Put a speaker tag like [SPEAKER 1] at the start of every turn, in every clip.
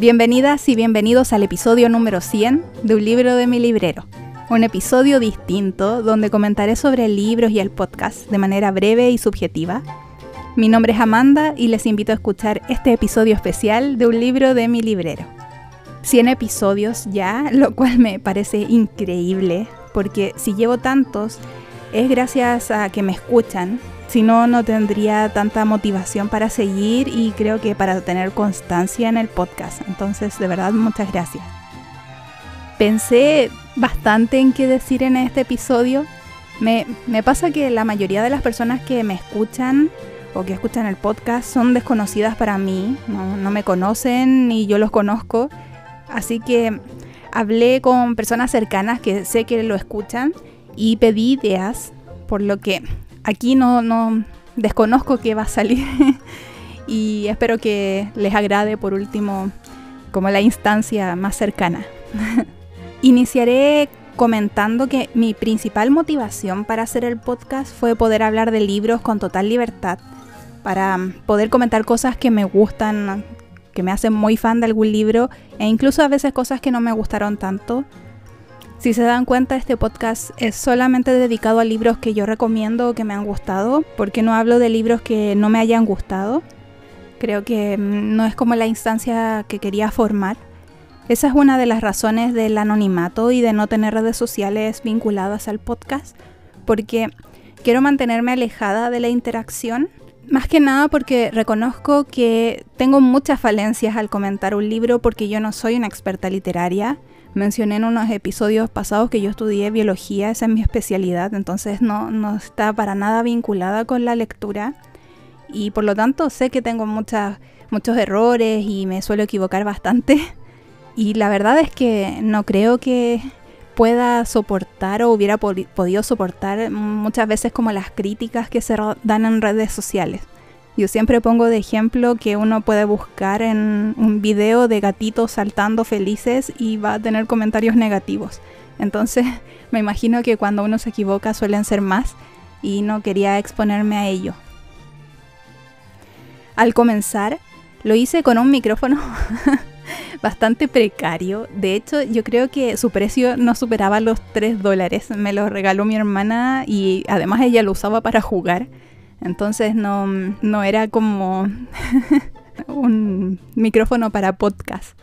[SPEAKER 1] Bienvenidas y bienvenidos al episodio número 100 de Un libro de mi librero. Un episodio distinto donde comentaré sobre libros y el podcast de manera breve y subjetiva. Mi nombre es Amanda y les invito a escuchar este episodio especial de Un libro de mi librero. 100 episodios ya, lo cual me parece increíble, porque si llevo tantos es gracias a que me escuchan si no, no tendría tanta motivación para seguir y creo que para tener constancia en el podcast. Entonces, de verdad, muchas gracias. Pensé bastante en qué decir en este episodio. Me, pasa que la mayoría de las personas que me escuchan o que escuchan el podcast son desconocidas para mí, no, no me conocen ni yo los conozco. Así que hablé con personas cercanas que sé que lo escuchan y pedí ideas, por lo que aquí no, no desconozco qué va a salir y espero que les agrade por último como la instancia más cercana. Iniciaré comentando que mi principal motivación para hacer el podcast fue poder hablar de libros con total libertad, para poder comentar cosas que me gustan, que me hacen muy fan de algún libro e incluso a veces cosas que no me gustaron tanto si se dan cuenta, este podcast es solamente dedicado a libros que yo recomiendo o que me han gustado, porque no hablo de libros que no me hayan gustado. Creo que mm, no es como la instancia que quería formar. Esa es una de las razones del anonimato y de no tener redes sociales vinculadas al podcast, porque quiero mantenerme alejada de la interacción. Más que nada porque reconozco que tengo muchas falencias al comentar un libro porque yo no soy una experta literaria Mencioné en unos episodios pasados que yo estudié biología, esa es mi especialidad, entonces no, no está para nada vinculada con la lectura y por lo tanto sé que tengo muchos errores y me suelo equivocar bastante y la verdad es que no creo que pueda soportar o hubiera podido soportar muchas veces como las críticas que se dan en redes sociales. Yo siempre pongo de ejemplo que uno puede buscar en un video de gatitos saltando felices y va a tener comentarios negativos. Entonces me imagino que cuando uno se equivoca suelen ser más y no quería exponerme a ello. Al comenzar, lo hice con un micrófono bastante precario. De hecho, yo creo que su precio no superaba los 3 dólares. Me lo regaló mi hermana y además ella lo usaba para jugar. Entonces no, no era como un micrófono para podcast.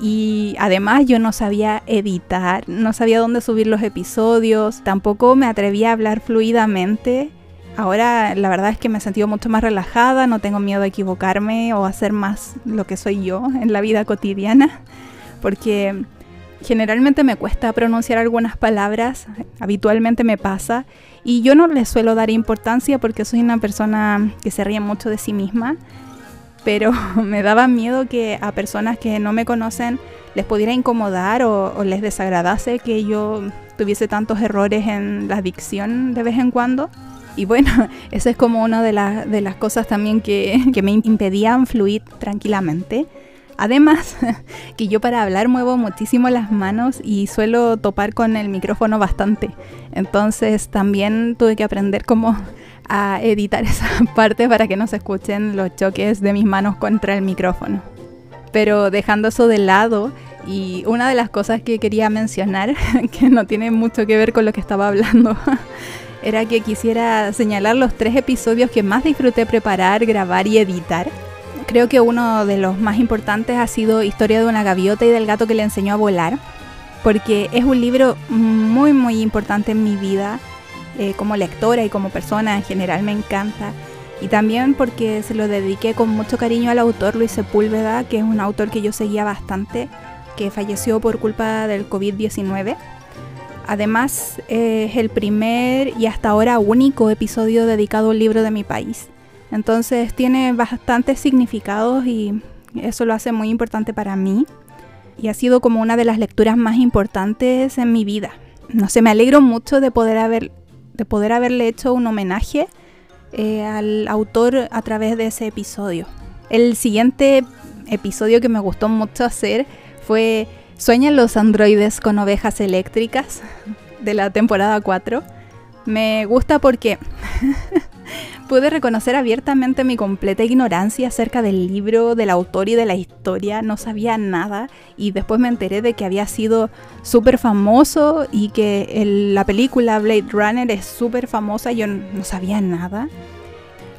[SPEAKER 1] Y además yo no sabía editar, no sabía dónde subir los episodios, tampoco me atrevía a hablar fluidamente. Ahora la verdad es que me he sentido mucho más relajada, no tengo miedo a equivocarme o hacer más lo que soy yo en la vida cotidiana, porque generalmente me cuesta pronunciar algunas palabras, habitualmente me pasa, y yo no le suelo dar importancia porque soy una persona que se ríe mucho de sí misma, pero me daba miedo que a personas que no me conocen les pudiera incomodar o, les desagradase que yo tuviese tantos errores en la dicción de vez en cuando. Y bueno, esa es como una de, de las cosas también que, que me impedían fluir tranquilamente. Además, que yo para hablar muevo muchísimo las manos y suelo topar con el micrófono bastante. Entonces también tuve que aprender cómo a editar esa parte para que no se escuchen los choques de mis manos contra el micrófono. Pero dejando eso de lado, y una de las cosas que quería mencionar, que no tiene mucho que ver con lo que estaba hablando, era que quisiera señalar los tres episodios que más disfruté preparar, grabar y editar Creo que uno de los más importantes ha sido Historia de una gaviota y del gato que le enseñó a volar, porque es un libro muy muy importante en mi vida, eh, como lectora y como persona en general me encanta. Y también porque se lo dediqué con mucho cariño al autor Luis Sepúlveda, que es un autor que yo seguía bastante, que falleció por culpa del COVID-19. Además, es el primer y hasta ahora único episodio dedicado a un libro de mi país. Entonces tiene bastantes significados y eso lo hace muy importante para mí. Y ha sido como una de las lecturas más importantes en mi vida. No sé, me alegro mucho de poder, haber, de poder haberle hecho un homenaje eh, al autor a través de ese episodio. El siguiente episodio que me gustó mucho hacer fue Sueñan los androides con ovejas eléctricas de la temporada 4. Me gusta porque Pude reconocer abiertamente mi completa ignorancia acerca del libro, del autor y de la historia. No sabía nada y después me enteré de que había sido súper famoso y que la película Blade Runner es súper famosa. Yo no sabía nada.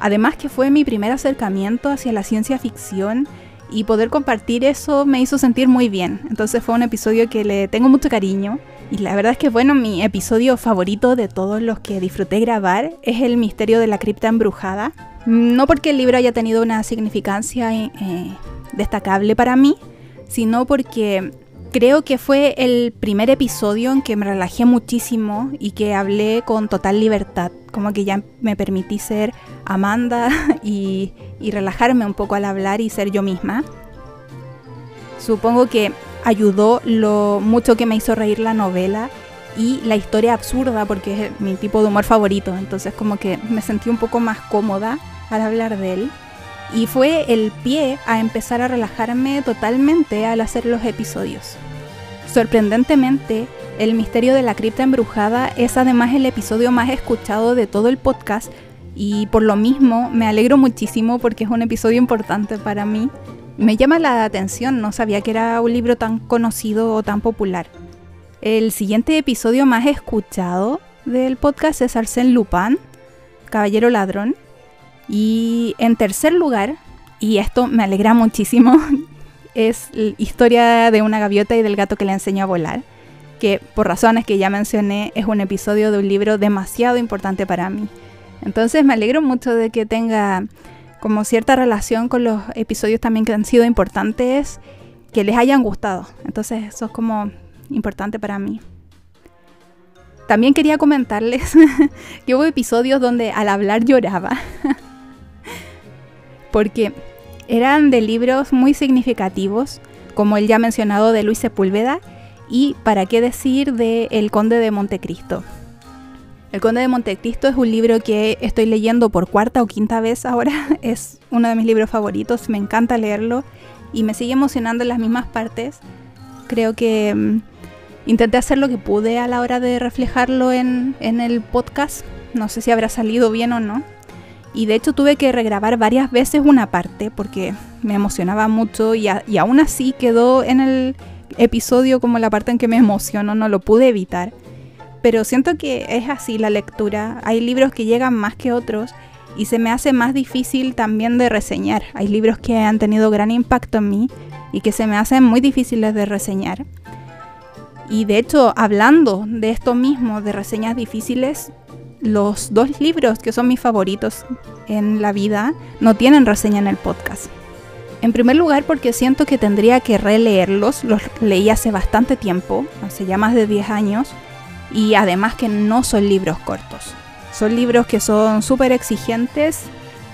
[SPEAKER 1] Además que fue mi primer acercamiento hacia la ciencia ficción y poder compartir eso me hizo sentir muy bien. Entonces fue un episodio que le tengo mucho cariño. Y la verdad es que, bueno, mi episodio favorito de todos los que disfruté grabar es el misterio de la cripta embrujada. No porque el libro haya tenido una significancia eh, destacable para mí, sino porque creo que fue el primer episodio en que me relajé muchísimo y que hablé con total libertad. Como que ya me permití ser Amanda y relajarme un poco al hablar y ser yo misma. Supongo que ayudó lo mucho que me hizo reír la novela y la historia absurda porque es mi tipo de humor favorito. Entonces como que me sentí un poco más cómoda al hablar de él. Y fue el pie a empezar a relajarme totalmente al hacer los episodios. Sorprendentemente, El misterio de la cripta embrujada es además el episodio más escuchado de todo el podcast y por lo mismo me alegro muchísimo porque es un episodio importante para mí me llama la atención, no sabía que era un libro tan conocido o tan popular. El siguiente episodio más escuchado del podcast es Arsène Lupin, Caballero Ladrón. Y en tercer lugar, y esto me alegra muchísimo, es historia de una gaviota y del gato que le enseñó a volar, que por razones que ya mencioné es un episodio de un libro demasiado importante para mí. Entonces me alegro mucho de que tenga como cierta relación con los episodios también que han sido importantes, que les hayan gustado. Entonces eso es como importante para mí. También quería comentarles que hubo episodios donde al hablar lloraba. Porque eran de libros muy significativos, como el ya mencionado de Luis Sepúlveda y para qué decir de El Conde de Montecristo. El Conde de Montecristo es un libro que estoy leyendo por cuarta o quinta vez ahora. Es uno de mis libros favoritos, me encanta leerlo y me sigue emocionando en las mismas partes. Creo que mm, intenté hacer lo que pude a la hora de reflejarlo en, el podcast. No sé si habrá salido bien o no. Y de hecho tuve que regrabar varias veces una parte porque me emocionaba mucho y, y aún así quedó en el episodio como la parte en que me emociono, no lo pude evitar pero siento que es así la lectura. Hay libros que llegan más que otros y se me hace más difícil también de reseñar. Hay libros que han tenido gran impacto en mí y que se me hacen muy difíciles de reseñar. Y de hecho, hablando de esto mismo, de reseñas difíciles, los dos libros que son mis favoritos en la vida no tienen reseña en el podcast. En primer lugar porque siento que tendría que releerlos, los leí hace bastante tiempo, hace ya más de 10 años, y además que no son libros cortos. Son libros que son súper exigentes,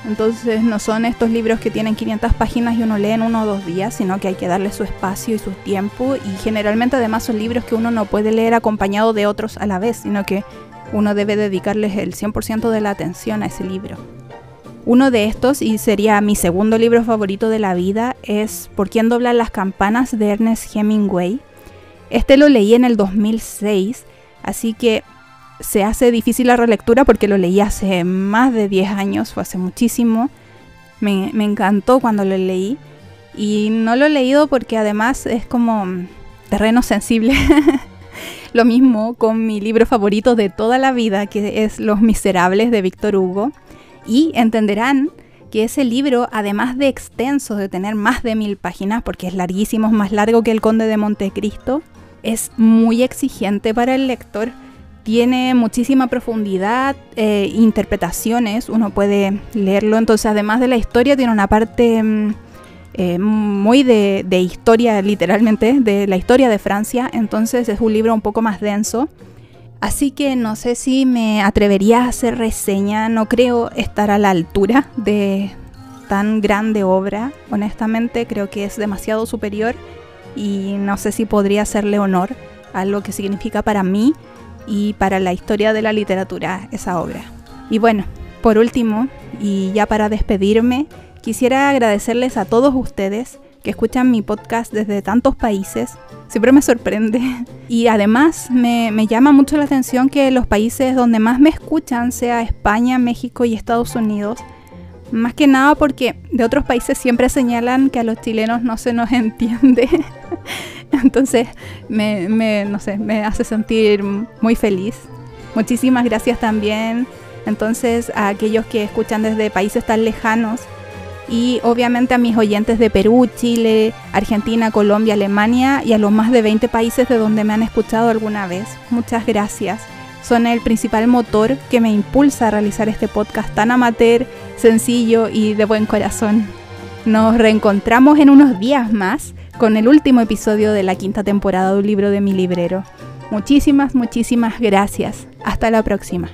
[SPEAKER 1] entonces no son estos libros que tienen 500 páginas y uno lee en uno o dos días, sino que hay que darle su espacio y su tiempo y generalmente además son libros que uno no puede leer acompañado de otros a la vez, sino que uno debe dedicarles el 100% de la atención a ese libro. Uno de estos, y sería mi segundo libro favorito de la vida, es Por quién doblan las campanas de Ernest Hemingway. Este lo leí en el 2006 Así que se hace difícil la relectura porque lo leí hace más de 10 años, fue hace muchísimo. Me, encantó cuando lo leí. Y no lo he leído porque además es como terreno sensible. lo mismo con mi libro favorito de toda la vida, que es Los Miserables de Víctor Hugo. Y entenderán que ese libro, además de extenso, de tener más de mil páginas, porque es larguísimo, es más largo que El Conde de Montecristo, es muy exigente para el lector. Tiene muchísima profundidad, eh, interpretaciones, uno puede leerlo. Entonces, además de la historia, tiene una parte mm, eh, muy de, de, historia, literalmente, de la historia de Francia. Entonces, es un libro un poco más denso. Así que no sé si me atrevería a hacer reseña. No creo estar a la altura de tan grande obra. Honestamente, creo que es demasiado superior y no sé si podría hacerle honor a lo que significa para mí y para la historia de la literatura esa obra. Y bueno, por último, y ya para despedirme, quisiera agradecerles a todos ustedes que escuchan mi podcast desde tantos países. Siempre me sorprende. Y además me, me, llama mucho la atención que los países donde más me escuchan sea España, México y Estados Unidos. Más que nada porque de otros países siempre señalan que a los chilenos no se nos entiende. Entonces, me, me, no sé, me hace sentir muy feliz. Muchísimas gracias también entonces a aquellos que escuchan desde países tan lejanos y obviamente a mis oyentes de Perú, Chile, Argentina, Colombia, Alemania y a los más de 20 países de donde me han escuchado alguna vez. Muchas gracias. Son el principal motor que me impulsa a realizar este podcast tan amateur, sencillo y de buen corazón. Nos reencontramos en unos días más con el último episodio de la quinta temporada de un libro de mi librero. Muchísimas, muchísimas gracias. Hasta la próxima.